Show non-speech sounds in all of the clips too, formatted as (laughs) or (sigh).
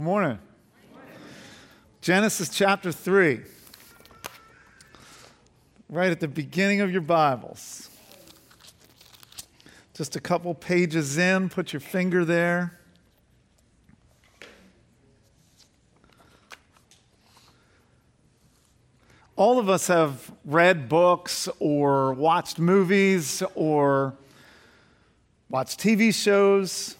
Good morning. Genesis chapter 3. Right at the beginning of your Bibles. Just a couple pages in, put your finger there. All of us have read books or watched movies or watched TV shows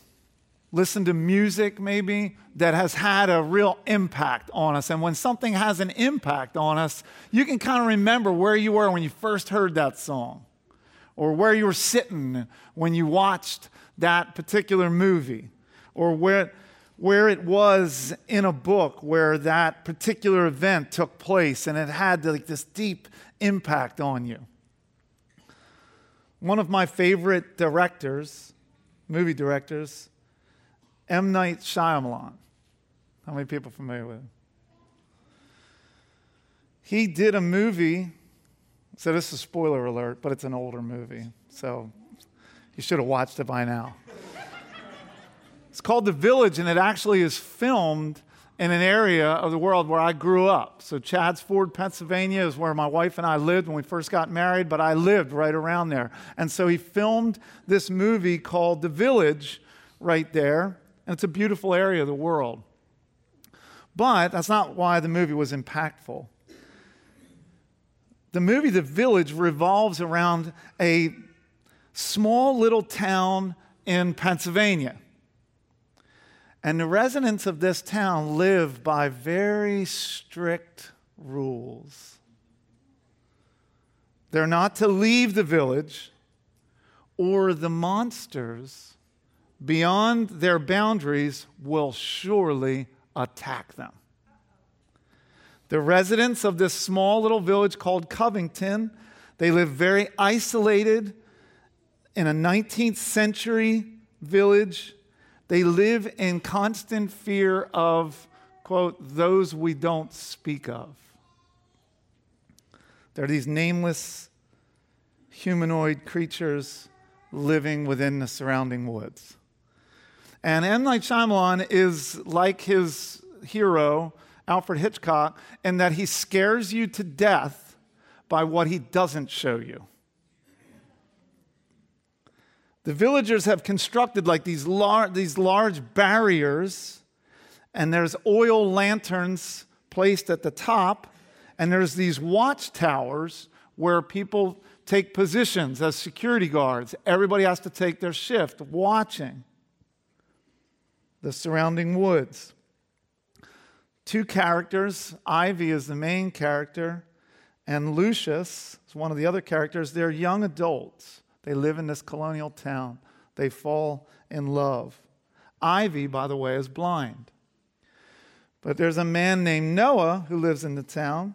listen to music maybe that has had a real impact on us. And when something has an impact on us, you can kind of remember where you were when you first heard that song or where you were sitting when you watched that particular movie or where, where it was in a book where that particular event took place and it had like this deep impact on you. One of my favorite directors, movie directors, M. Night Shyamalan. How many people familiar with him? He did a movie. So this is spoiler alert, but it's an older movie. So you should have watched it by now. it's called The Village, and it actually is filmed in an area of the world where I grew up. So Chadds Ford, Pennsylvania is where my wife and I lived when we first got married, but I lived right around there. And so he filmed this movie called The Village right there. And it's a beautiful area of the world. But that's not why the movie was impactful. The movie The Village revolves around a small little town in Pennsylvania. And the residents of this town live by very strict rules. They're not to leave the village, or the monsters beyond their boundaries will surely attack them. The residents of this small little village called Covington, they live very isolated in a 19th century village. They live in constant fear of, quote, those we don't speak of. There are these nameless humanoid creatures living within the surrounding woods. And M. Night Shyamalan is like his hero, Alfred Hitchcock, in that he scares you to death by what he doesn't show you. The villagers have constructed like these, lar- these large barriers, and there's oil lanterns placed at the top, and there's these watchtowers where people take positions as security guards. Everybody has to take their shift watching the surrounding woods. Two characters, Ivy is the main character, and Lucius is one of the other characters. They're young adults. They live in this colonial town. They fall in love. Ivy, by the way, is blind. But there's a man named Noah who lives in the town.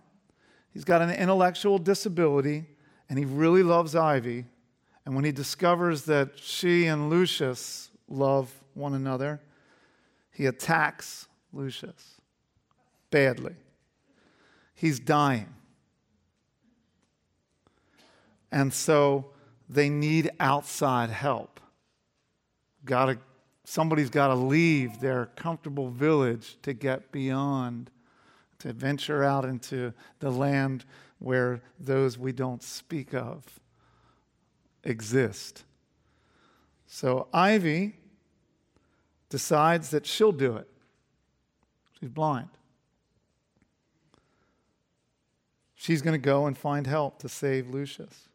He's got an intellectual disability, and he really loves Ivy. And when he discovers that she and Lucius love one another, he attacks Lucius badly. He's dying. And so they need outside help. Gotta, somebody's got to leave their comfortable village to get beyond, to venture out into the land where those we don't speak of exist. So Ivy decides that she'll do it. She's blind. She's going to go and find help to save Lucius.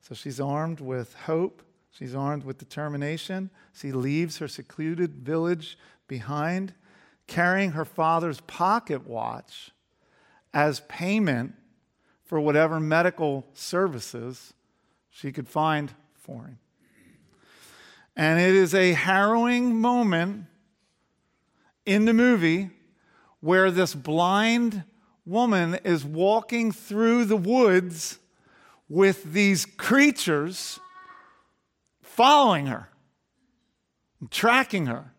So she's armed with hope. She's armed with determination. She leaves her secluded village behind, carrying her father's pocket watch as payment for whatever medical services she could find for him. And it is a harrowing moment in the movie where this blind woman is walking through the woods with these creatures following her, tracking her.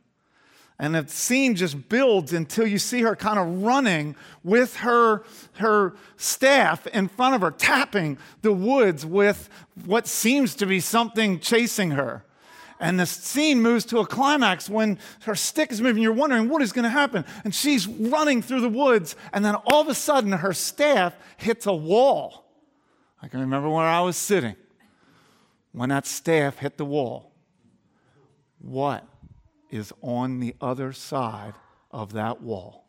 And the scene just builds until you see her kind of running with her, her staff in front of her, tapping the woods with what seems to be something chasing her. And the scene moves to a climax when her stick is moving. You're wondering what is going to happen. And she's running through the woods. And then all of a sudden, her staff hits a wall. I can remember where I was sitting when that staff hit the wall. What is on the other side of that wall?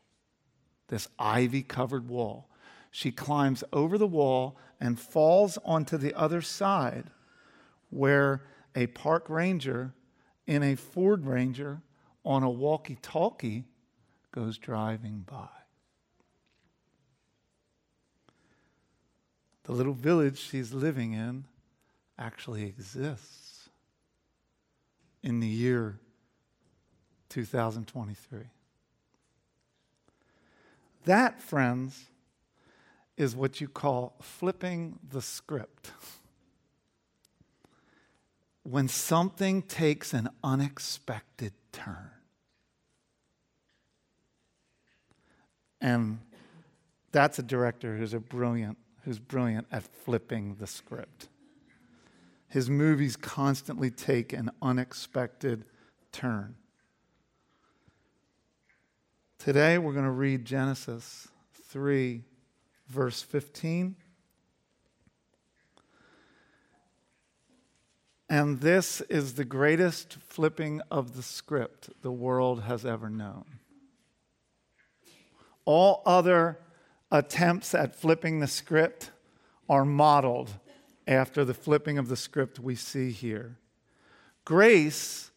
This ivy covered wall. She climbs over the wall and falls onto the other side where a park ranger in a Ford Ranger on a walkie talkie goes driving by. The little village she's living in actually exists in the year 2023. That, friends, is what you call flipping the script. (laughs) when something takes an unexpected turn. And that's a director who's a brilliant, who's brilliant at flipping the script. His movies constantly take an unexpected turn. Today we're going to read Genesis 3, verse 15. And this is the greatest flipping of the script the world has ever known. All other attempts at flipping the script are modeled after the flipping of the script we see here. Grace,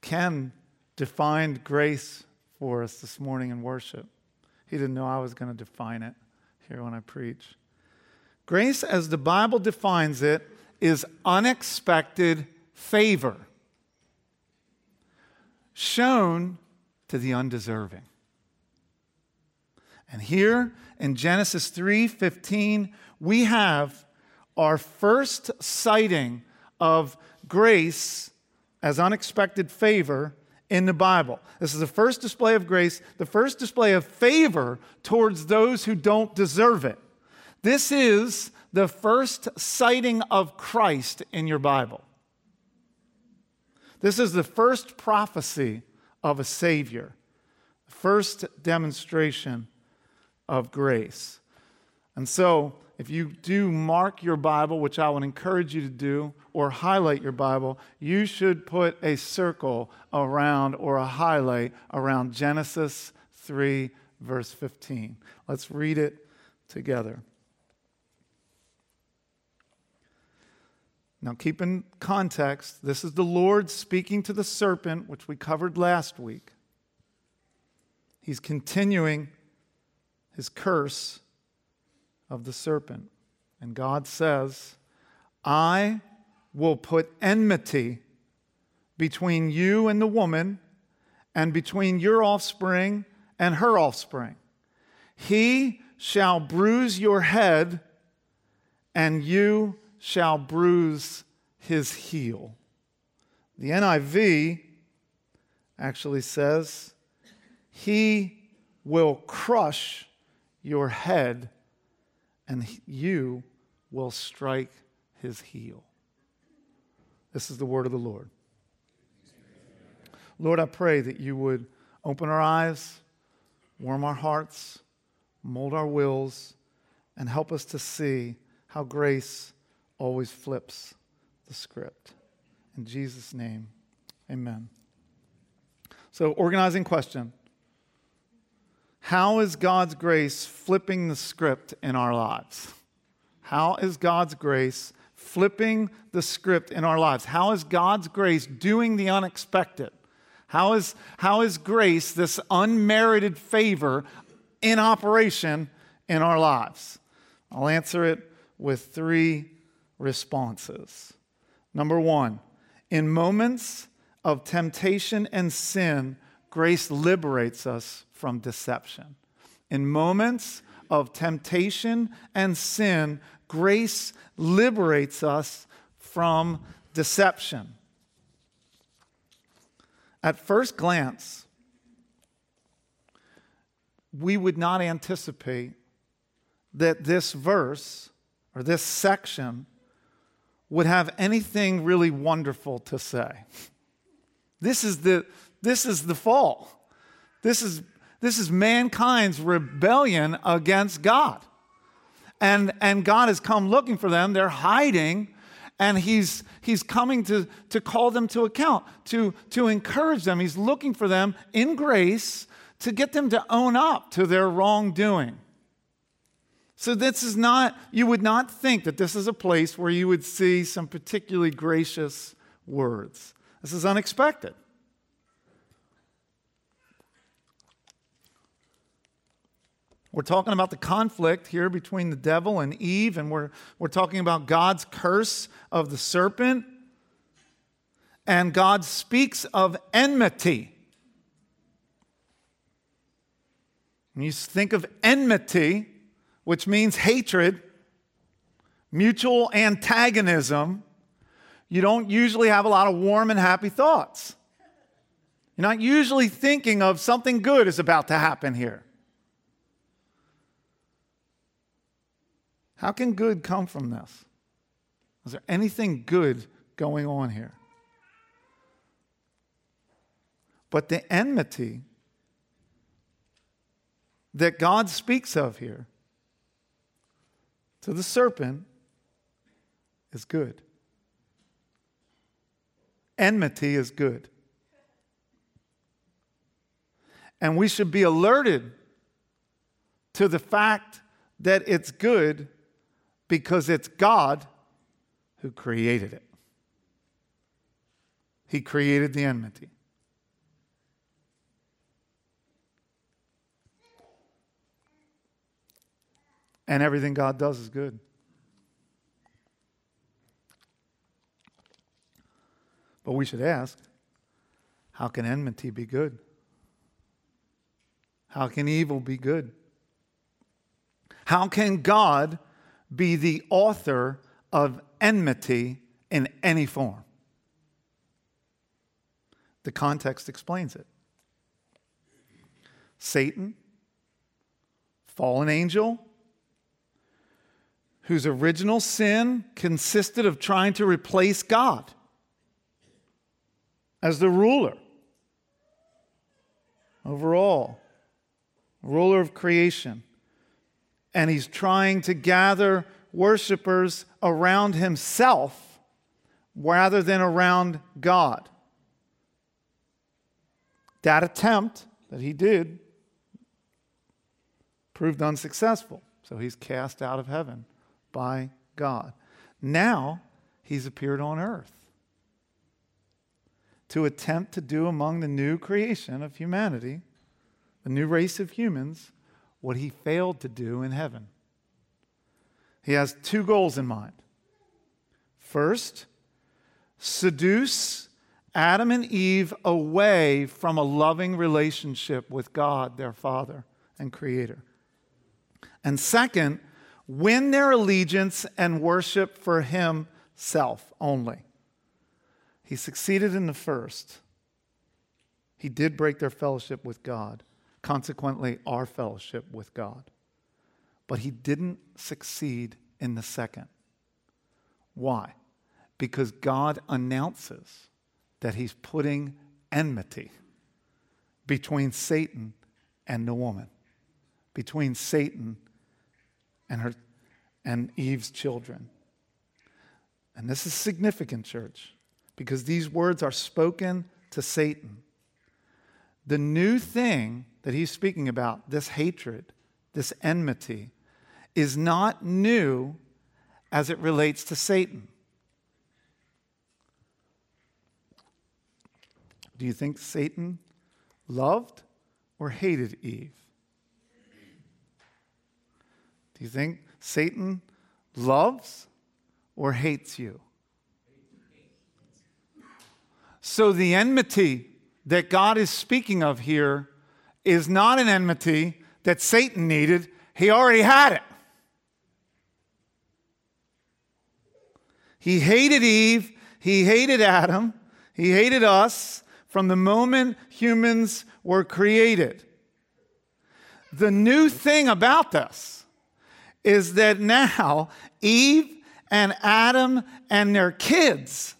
Ken defined grace for us this morning in worship. He didn't know I was going to define it here when I preach. Grace, as the Bible defines it, is unexpected favor shown to the undeserving. And here in Genesis 3:15, we have our first sighting of grace as unexpected favor in the Bible. This is the first display of grace, the first display of favor towards those who don't deserve it. This is the first sighting of Christ in your Bible. This is the first prophecy of a Savior, first demonstration of grace. And so, if you do mark your Bible, which I would encourage you to do, or highlight your Bible, you should put a circle around or a highlight around Genesis 3, verse 15. Let's read it together. Now, keep in context, this is the Lord speaking to the serpent, which we covered last week. He's continuing his curse of the serpent. And God says, I will put enmity between you and the woman, and between your offspring and her offspring. He shall bruise your head, and you shall bruise his heel. The NIV actually says, He will crush your head and you will strike his heel. This is the word of the Lord. Lord, I pray that you would open our eyes, warm our hearts, mold our wills, and help us to see how grace always flips the script. In Jesus' name, amen. So, organizing question how is God's grace flipping the script in our lives? How is God's grace flipping the script in our lives? How is God's grace doing the unexpected? How is, how is grace, this unmerited favor, in operation in our lives? I'll answer it with three responses. Number one, in moments of temptation and sin, grace liberates us from deception. In moments of temptation and sin, grace liberates us from deception. At first glance, we would not anticipate that this verse or this section would have anything really wonderful to say. This is the, this is the fall. This is, this is mankind's rebellion against God. And, and God has come looking for them. They're hiding, and He's, he's coming to, to call them to account, to, to encourage them. He's looking for them in grace to get them to own up to their wrongdoing. So, this is not, you would not think that this is a place where you would see some particularly gracious words. This is unexpected. We're talking about the conflict here between the devil and Eve, and we're, we're talking about God's curse of the serpent. And God speaks of enmity. When you think of enmity, which means hatred, mutual antagonism, you don't usually have a lot of warm and happy thoughts. You're not usually thinking of something good is about to happen here. How can good come from this? Is there anything good going on here? But the enmity that God speaks of here to the serpent is good. Enmity is good. And we should be alerted to the fact that it's good because it's God who created it. He created the enmity. And everything God does is good. But we should ask how can enmity be good? How can evil be good? How can God be the author of enmity in any form? The context explains it. Satan, fallen angel, whose original sin consisted of trying to replace God as the ruler over all, ruler of creation. And he's trying to gather worshipers around himself rather than around God. That attempt that he did proved unsuccessful. So he's cast out of heaven by God. Now he's appeared on earth to attempt to do among the new creation of humanity, the new race of humans, what he failed to do in heaven. He has two goals in mind. First, seduce Adam and Eve away from a loving relationship with God, their Father and Creator. And second, win their allegiance and worship for himself only. He succeeded in the first. He did break their fellowship with God, consequently, our fellowship with God. But he didn't succeed in the second. Why? Because God announces that he's putting enmity between Satan and the woman, between Satan and her and Eve's children. And this is significant, church, because these words are spoken to Satan. The new thing that he's speaking about, this hatred, this enmity, is not new as it relates to Satan. Do you think Satan loved or hated Eve? Do you think Satan loves or hates you? So the enmity that God is speaking of here is not an enmity that Satan needed, he already had it. He hated Eve, he hated Adam, he hated us from the moment humans were created. The new thing about this is that now Eve and Adam and their kids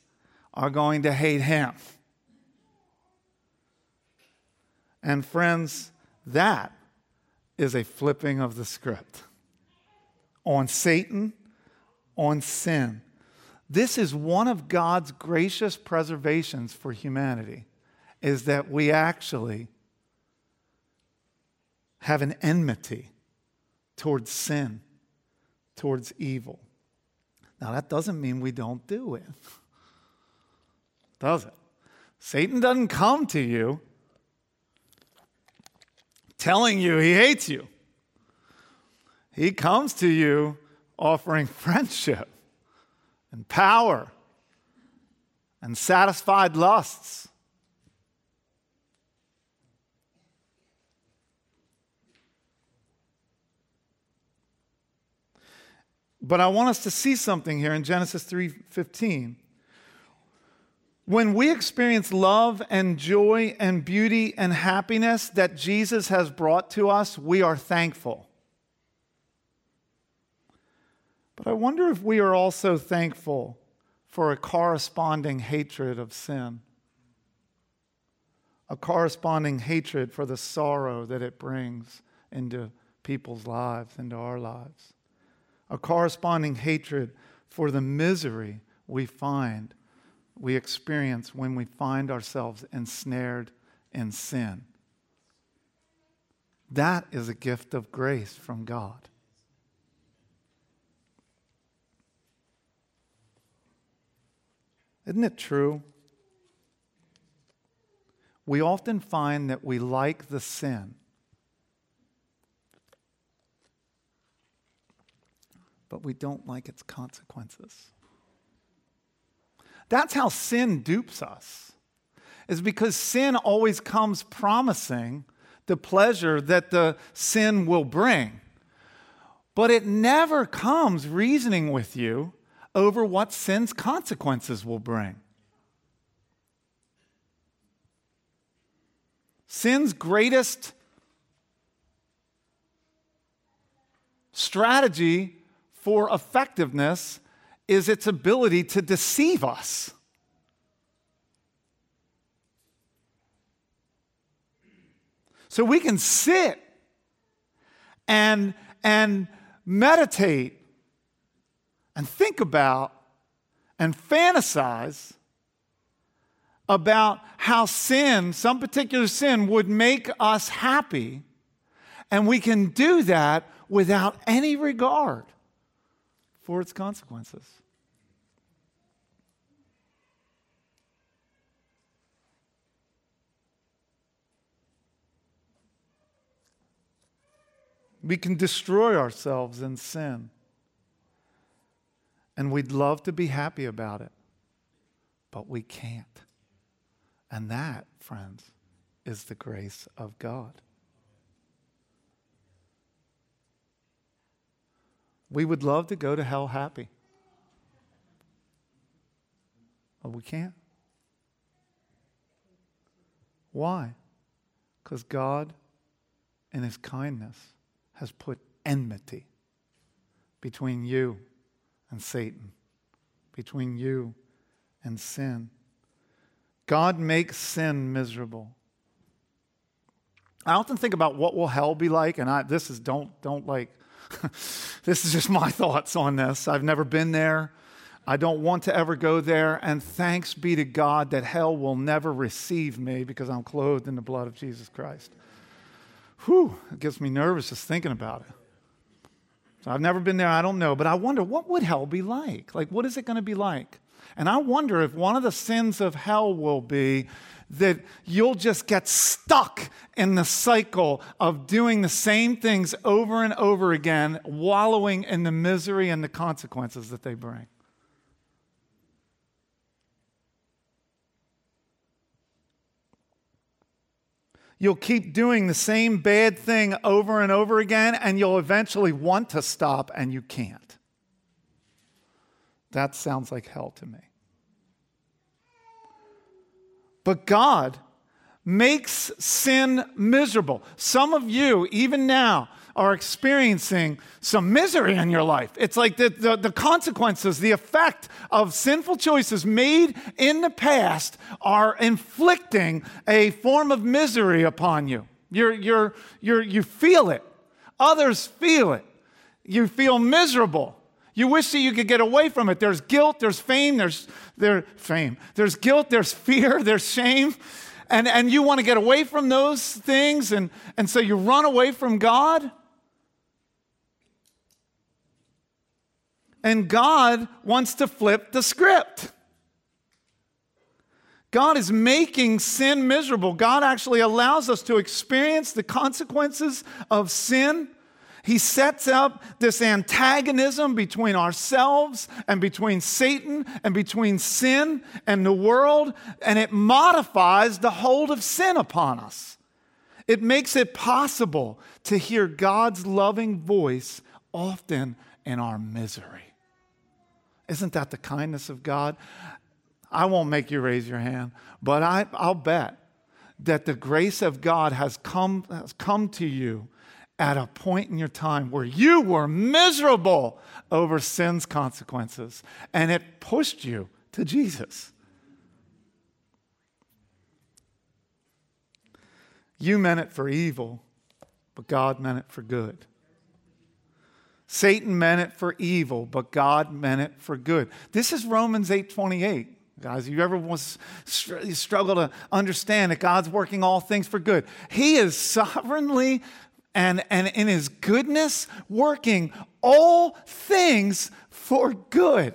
are going to hate him. And friends, that is a flipping of the script on Satan, on sin. This is one of God's gracious preservations for humanity is that we actually have an enmity towards sin, towards evil. Now, that doesn't mean we don't do it, (laughs) does it? Satan doesn't come to you telling you he hates you. He comes to you offering (laughs) friendship and power and satisfied lusts. But I want us to see something here in Genesis 3:15. When we experience love and joy and beauty and happiness that Jesus has brought to us, we are thankful. But I wonder if we are also thankful for a corresponding hatred of sin, a corresponding hatred for the sorrow that it brings into people's lives, into our lives a corresponding hatred for the misery we find, we experience when we find ourselves ensnared in sin. That is a gift of grace from God. Isn't it true? We often find that we like the sin but we don't like its consequences. That's how sin dupes us, is because sin always comes promising the pleasure that the sin will bring. But it never comes reasoning with you over what sin's consequences will bring. Sin's greatest strategy for effectiveness is its ability to deceive us. So we can sit and, and meditate and think about and fantasize about how sin, some particular sin, would make us happy. And we can do that without any regard for its consequences. We can destroy ourselves in sin. And we'd love to be happy about it, but we can't. And that, friends, is the grace of God. We would love to go to hell happy. But we can't. Why? Because God, in His kindness, has put enmity between you and Satan, between you and sin. God makes sin miserable. I often think about what will hell be like, and I, this is don't don't like (laughs) this is just my thoughts on this. I've never been there. I don't want to ever go there. And thanks be to God that hell will never receive me because I'm clothed in the blood of Jesus Christ. Whew, it gets me nervous just thinking about it. So I've never been there. I don't know. But I wonder, what would hell be like? Like, what is it going to be like? And I wonder if one of the sins of hell will be that you'll just get stuck in the cycle of doing the same things over and over again, wallowing in the misery and the consequences that they bring. You'll keep doing the same bad thing over and over again, and you'll eventually want to stop, and you can't. That sounds like hell to me. But God makes sin miserable. Some of you, even now, are experiencing some misery in your life. It's like the, the, the, consequences, the effect of sinful choices made in the past are inflicting a form of misery upon you. You're, you're, you're, you feel it, others feel it. You feel miserable. You wish that you could get away from it. There's guilt, there's fame, there's there, fame. There's guilt, there's (laughs) fear, there's shame. And, and you want to get away from those things, and, and so you run away from God. And God wants to flip the script. God is making sin miserable. God actually allows us to experience the consequences of sin. He sets up this antagonism between ourselves and between Satan and between sin and the world, and it modifies the hold of sin upon us. It makes it possible to hear God's loving voice often in our misery. Isn't that the kindness of God? I won't make you raise your hand, but I, will bet that the grace of God has come, has come to you at a point in your time where you were miserable over sin's consequences, and it pushed you to Jesus. You meant it for evil, but God meant it for good. Satan meant it for evil, but God meant it for good. This is Romans 8:28. Guys, you ever was struggle to understand that God's working all things for good? He is sovereignly and, and in his goodness working all things for good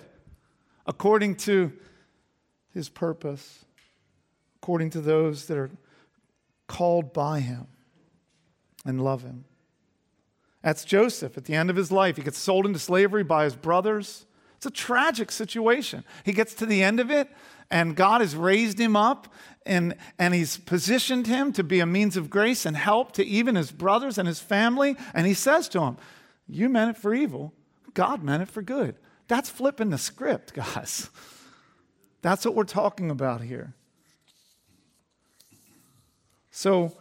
according to his purpose, according to those that are called by him and love him. That's Joseph at the end of his life. He gets sold into slavery by his brothers. It's a tragic situation. He gets to the end of it, and God has raised him up and, and he's positioned him to be a means of grace and help to even his brothers and his family. And he says to him, You meant it for evil, God meant it for good. That's flipping the script, (laughs) guys. That's what we're talking about here. So,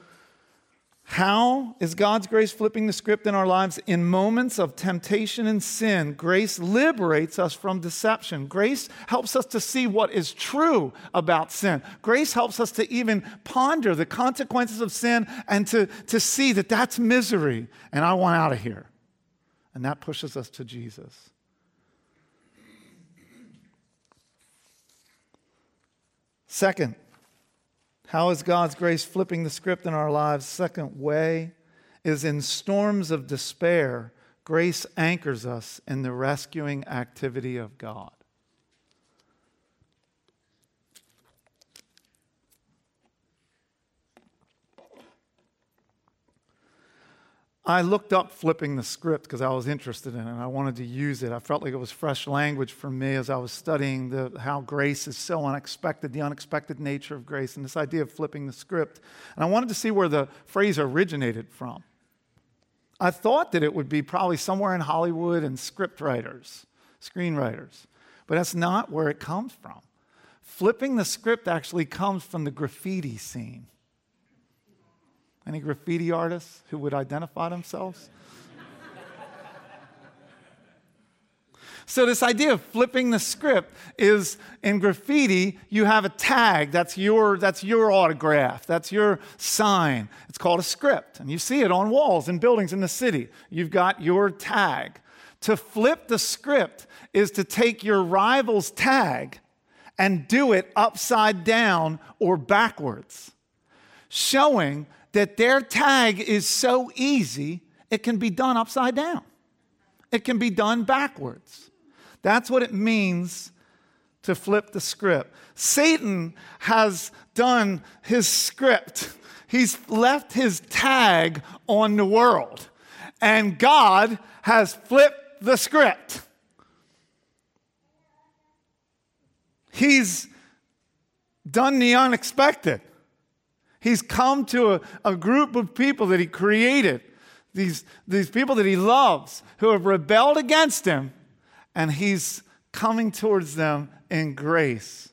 how is God's grace flipping the script in our lives? In moments of temptation and sin, grace liberates us from deception. Grace helps us to see what is true about sin. Grace helps us to even ponder the consequences of sin and to, to see that that's misery and I want out of here. And that pushes us to Jesus. Second, how is God's grace flipping the script in our lives? Second way is in storms of despair, grace anchors us in the rescuing activity of God. I looked up flipping the script because I was interested in it. I wanted to use it. I felt like it was fresh language for me as I was studying the, how grace is so unexpected, the unexpected nature of grace, and this idea of flipping the script. And I wanted to see where the phrase originated from. I thought that it would be probably somewhere in Hollywood and script writers, screenwriters, but that's not where it comes from. Flipping the script actually comes from the graffiti scene. Any graffiti artists who would identify themselves? So, this idea of flipping the script is in graffiti, you have a tag. That's your, that's your autograph. That's your sign. It's called a script. And you see it on walls and buildings in the city. You've got your tag. To flip the script is to take your rival's tag and do it upside down or backwards, showing that their tag is so easy, it can be done upside down. It can be done backwards. That's what it means to flip the script. Satan has done his script, he's left his tag on the world, and God has flipped the script. He's done the unexpected. He's come to a, a group of people that he created, these, these people that he loves, who have rebelled against him, and he's coming towards them in grace,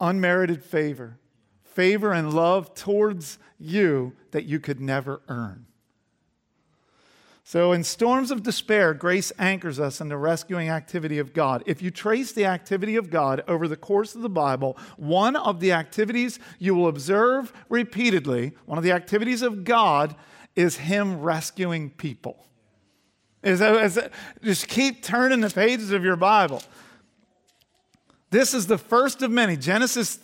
unmerited favor, favor and love towards you that you could never earn. So, in storms of despair, grace anchors us in the rescuing activity of God. If you trace the activity of God over the course of the Bible, one of the activities you will observe repeatedly, one of the activities of God, is Him rescuing people. Just keep turning the pages of your Bible. This is the first of many. Genesis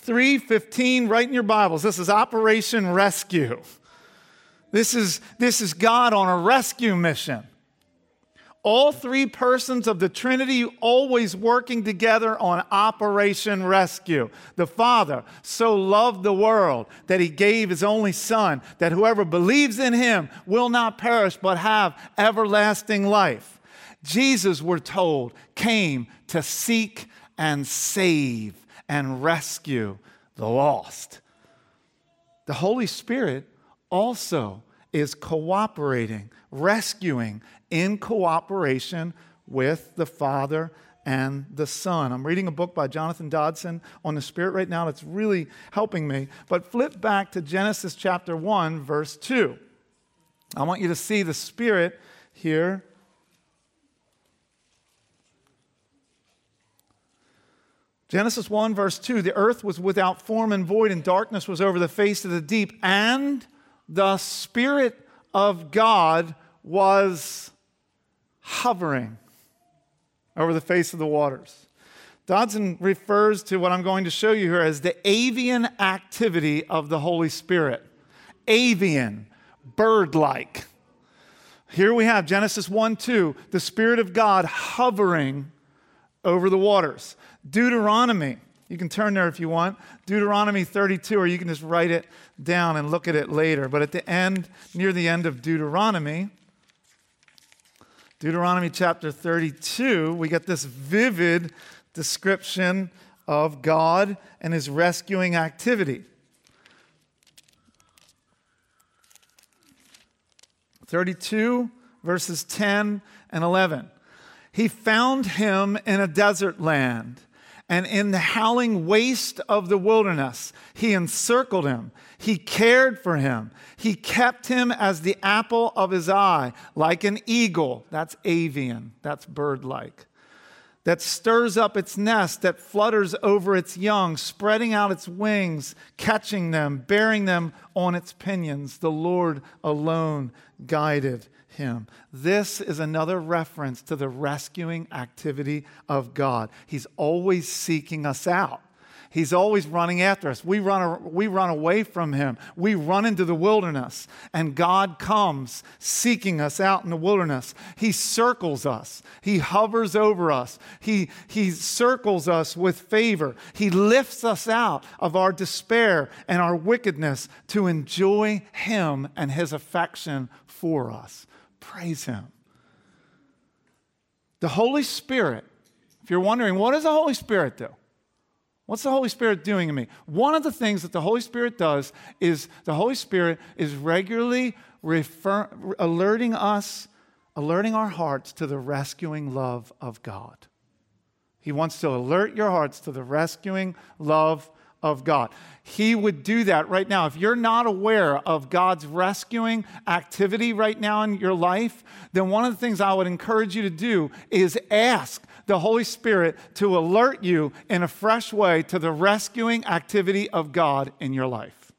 3:15 right in your Bibles. This is Operation Rescue. This is, this is God on a rescue mission. All three persons of the Trinity always working together on Operation Rescue. The Father so loved the world that he gave his only Son, that whoever believes in him will not perish but have everlasting life. Jesus, we're told, came to seek and save and rescue the lost. The Holy Spirit also is cooperating, rescuing in cooperation with the Father and the Son. I'm reading a book by Jonathan Dodson on the Spirit right now that's really helping me. But flip back to Genesis chapter 1, verse 2. I want you to see the Spirit here. Genesis 1, verse 2 The earth was without form and void, and darkness was over the face of the deep, and the Spirit of God was hovering over the face of the waters. Dodson refers to what I'm going to show you here as the avian activity of the Holy Spirit. Avian, bird like. Here we have Genesis 1 2, the Spirit of God hovering over the waters. Deuteronomy you can turn there if you want. Deuteronomy 32, or you can just write it down and look at it later. But at the end, near the end of Deuteronomy, Deuteronomy chapter 32, we get this vivid description of God and his rescuing activity. 32, verses 10 and 11. He found him in a desert land and in the howling waste of the wilderness, he encircled him. He cared for him. He kept him as the apple of his eye, like an eagle. That's avian, that's bird like. That stirs up its nest, that flutters over its young, spreading out its wings, catching them, bearing them on its pinions. The Lord alone guided him. This is another reference to the rescuing activity of God. He's always seeking us out. He's always running after us. We run, we run away from him. We run into the wilderness, and God comes seeking us out in the wilderness. He circles us, He hovers over us, He, he circles us with favor. He lifts us out of our despair and our wickedness to enjoy Him and His affection for us. Praise Him. The Holy Spirit, if you're wondering, what does the Holy Spirit do? What's the Holy Spirit doing in me? One of the things that the Holy Spirit does is the Holy Spirit is regularly refer- alerting us, alerting our hearts to the rescuing love of God. He wants to alert your hearts to the rescuing love of God. He would do that right now. If you're not aware of God's rescuing activity right now in your life, then one of the things I would encourage you to do is ask the Holy Spirit to alert you in a fresh way to the rescuing activity of God in your life.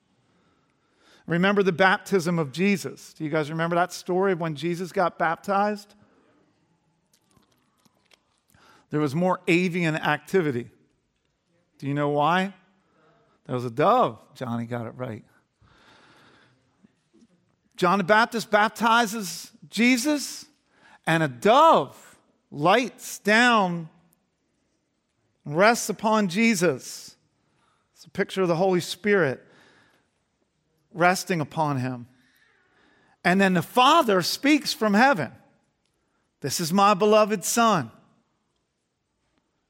Remember the baptism of Jesus. Do you guys remember that story of when Jesus got baptized? There was more avian activity. Do you know why? There was a dove. Johnny got it right. John the Baptist baptizes Jesus, and a dove lights down rests upon Jesus. It's a picture of the Holy Spirit resting upon him. And then the Father speaks from heaven This is my beloved Son,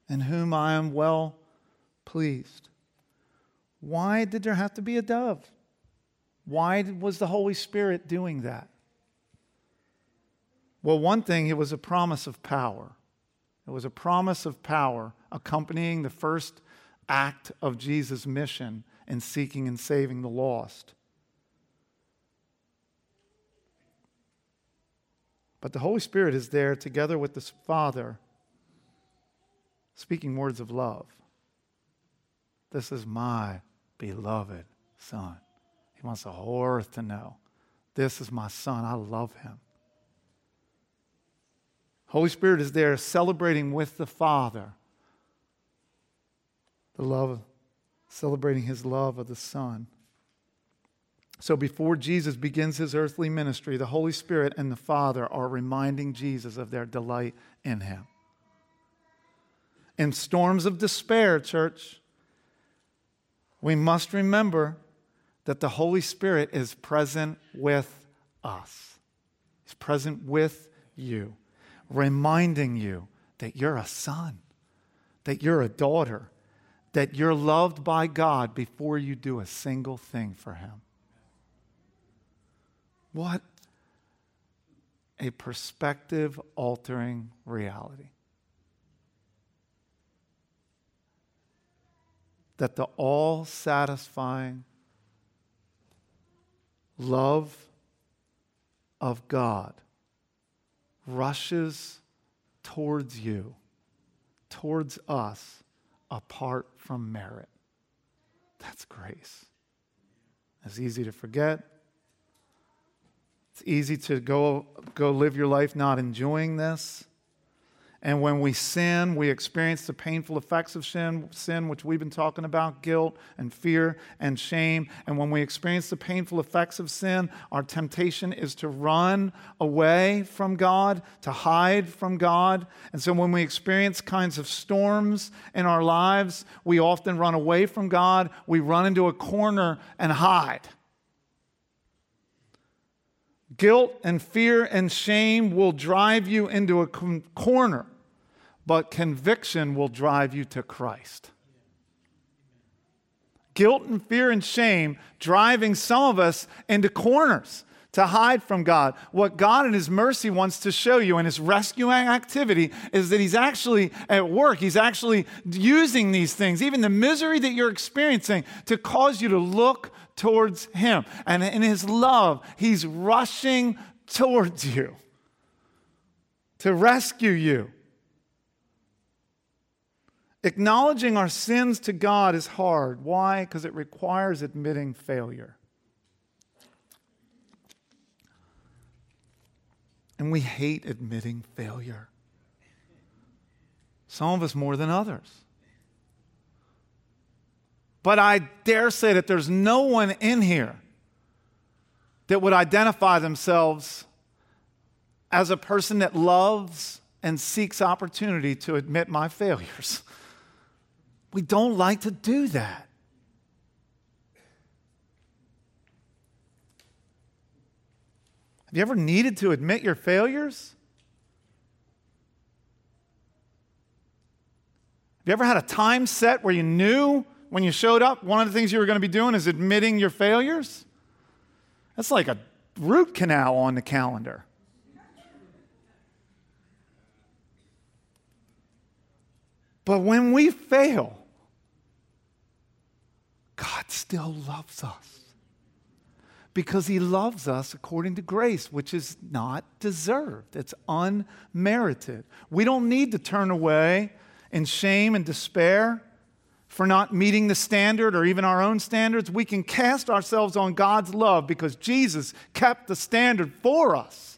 in whom I am well pleased. Why did there have to be a dove? Why was the Holy Spirit doing that? Well, one thing, it was a promise of power. It was a promise of power accompanying the first act of Jesus' mission in seeking and saving the lost. But the Holy Spirit is there together with the Father, speaking words of love. This is my beloved Son. He wants the whole earth to know this is my Son. I love him. Holy Spirit is there celebrating with the Father the love, celebrating his love of the Son. So before Jesus begins his earthly ministry, the Holy Spirit and the Father are reminding Jesus of their delight in him. In storms of despair, church, we must remember that the Holy Spirit is present with us. He's present with you reminding you that you're a son, that you're a daughter, that you're loved by God before you do a single thing for Him. What a perspective altering reality. That the all satisfying love of God rushes towards you, towards us, apart from merit. That's grace. It's easy to forget. It's easy to go, go live your life not enjoying this. And when we sin, we experience the painful effects of sin, sin, which we've been talking about guilt and fear and shame. And when we experience the painful effects of sin, our temptation is to run away from God, to hide from God. And so when we experience kinds of storms in our lives, we often run away from God. We run into a corner and hide. Guilt and fear and shame will drive you into a corner, but conviction will drive you to Christ. Guilt and fear and shame driving some of us into corners to hide from God. What God in His mercy wants to show you in His rescuing activity is that He's actually at work. He's actually using these things, even the misery that you're experiencing, to cause you to look towards Him. And in His love, He's rushing towards you to rescue you. Acknowledging our sins to God is hard. Why? Because it requires admitting failure. And we hate admitting failure. Some of us more than others. But I dare say that there's no one in here that would identify themselves as a person that loves and seeks opportunity to admit my failures. (laughs) We don't like to do that. Have you ever needed to admit your failures? Have you ever had a time set where you knew when you showed up, one of the things you were going to be doing is admitting your failures. That's like a root canal on the calendar. But when we fail, God still loves us because he loves us according to grace, which is not deserved. It's unmerited. We don't need to turn away in shame and despair for not meeting the standard or even our own standards, we can cast ourselves on God's love because Jesus kept the standard for us.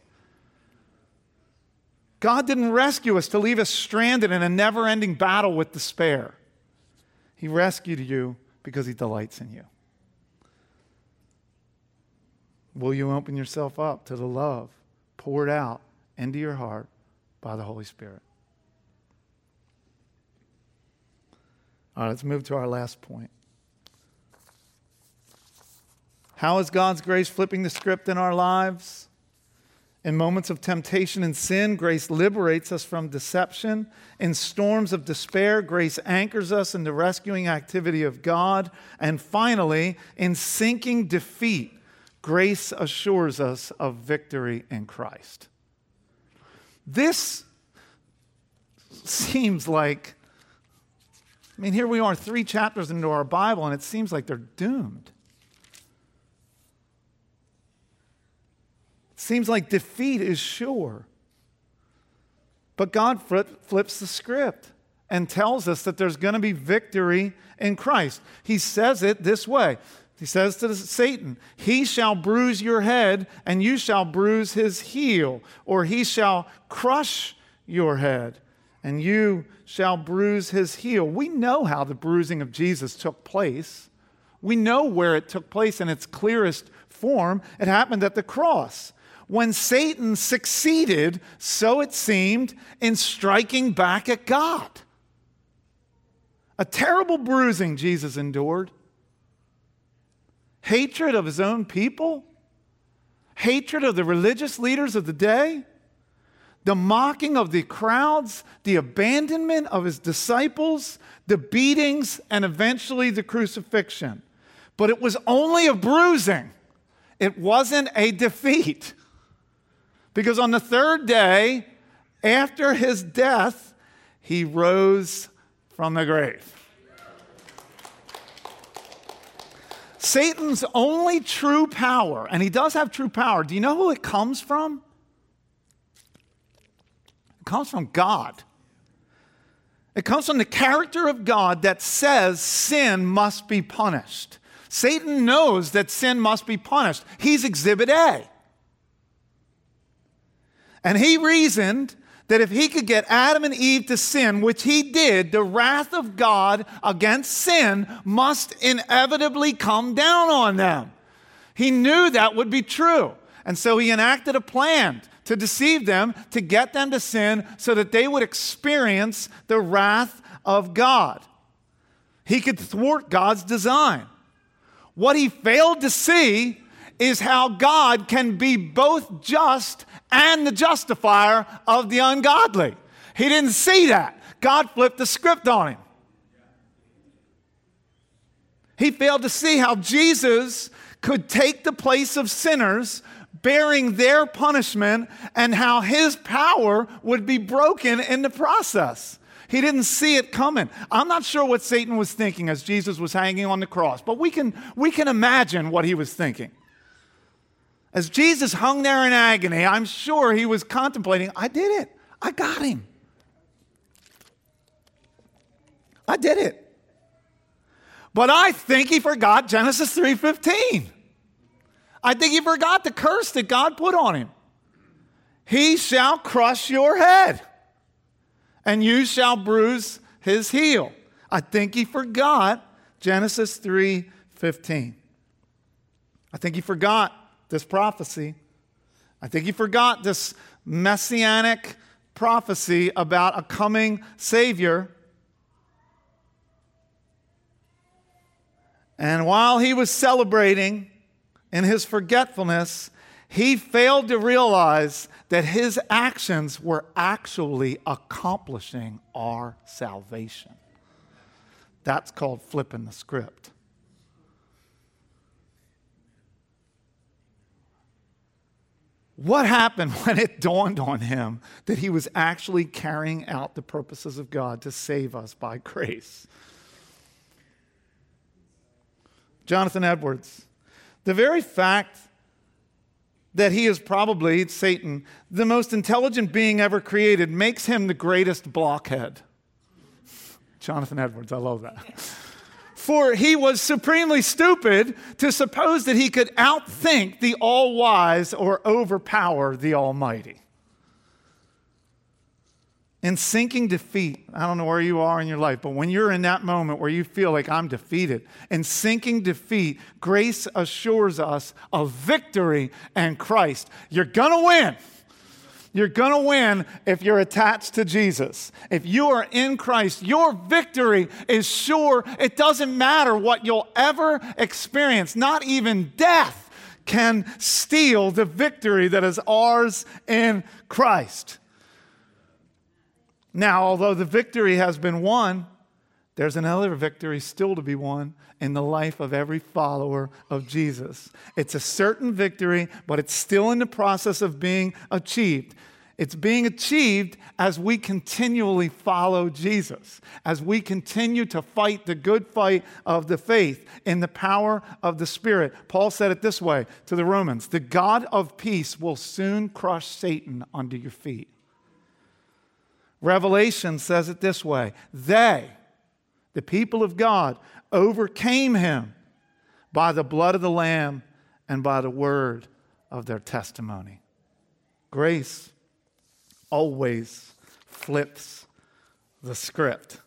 God didn't rescue us to leave us stranded in a never ending battle with despair. He rescued you because He delights in you. Will you open yourself up to the love poured out into your heart by the Holy Spirit? All right, let's move to our last point. How is God's grace flipping the script in our lives? In moments of temptation and sin, grace liberates us from deception. In storms of despair, grace anchors us in the rescuing activity of God. And finally, in sinking defeat, grace assures us of victory in Christ. This seems like I mean, here we are three chapters into our Bible, and it seems like they're doomed. Seems like defeat is sure. But God flips the script and tells us that there's going to be victory in Christ. He says it this way He says to Satan, He shall bruise your head, and you shall bruise his heel, or he shall crush your head, and you shall bruise his heel. We know how the bruising of Jesus took place. We know where it took place in its clearest form. It happened at the cross. When Satan succeeded, so it seemed, in striking back at God. A terrible bruising Jesus endured. Hatred of his own people, hatred of the religious leaders of the day, the mocking of the crowds, the abandonment of his disciples, the beatings, and eventually the crucifixion. But it was only a bruising, it wasn't a defeat. Because on the third day, after his death, he rose from the grave. Satan's only true power, and he does have true power, do you know who it comes from? It comes from God. It comes from the character of God that says sin must be punished. Satan knows that sin must be punished. He's exhibit A. And he reasoned that if he could get Adam and Eve to sin, which he did, the wrath of God against sin must inevitably come down on them. He knew that would be true. And so he enacted a plan to deceive them, to get them to sin, so that they would experience the wrath of God. He could thwart God's design. What he failed to see is how God can be both just and the justifier of the ungodly. He didn't see that. God flipped the script on him. He failed to see how Jesus could take the place of sinners bearing their punishment and how his power would be broken in the process. He didn't see it coming. I'm not sure what Satan was thinking as Jesus was hanging on the cross, but we can, we can imagine what he was thinking. As Jesus hung there in agony, I'm sure he was contemplating, I did it. I got him. I did it. But I think he forgot Genesis 3:15. I think he forgot the curse that God put on him. He shall crush your head, and you shall bruise his heel. I think he forgot Genesis 3:15. I think he forgot this prophecy. I think he forgot this messianic prophecy about a coming Savior. And while he was celebrating in his forgetfulness, he failed to realize that his actions were actually accomplishing our salvation. That's called flipping the script. What happened (laughs) when it dawned on him that he was actually carrying out the purposes of God to save us by (laughs) grace? Jonathan Edwards, the very fact that he is probably, Satan, the most intelligent being ever created makes him the greatest blockhead. (laughs) Jonathan Edwards, I love that. For he was supremely stupid to suppose that he could outthink the all wise or overpower the Almighty. In sinking defeat, I don't know where you are in your life, but when you're in that moment where you feel like I'm defeated, in sinking defeat, grace assures us of victory and Christ. You're gonna win. You're going to win if you're attached to Jesus. If you are in Christ, your victory is sure. It doesn't matter what you'll ever experience, not even death can steal the victory that is ours in Christ. Now, although the victory has been won, there's another victory still to be won in the life of every follower of Jesus. It's a certain victory, but it's still in the process of being achieved. It's being achieved as we continually follow Jesus, as we continue to fight the good fight of the faith in the power of the Spirit. Paul said it this way to the Romans The God of peace will soon crush Satan under your feet. Revelation says it this way They, the people of God, overcame him by the blood of the Lamb and by the word of their testimony. Grace always flips the script.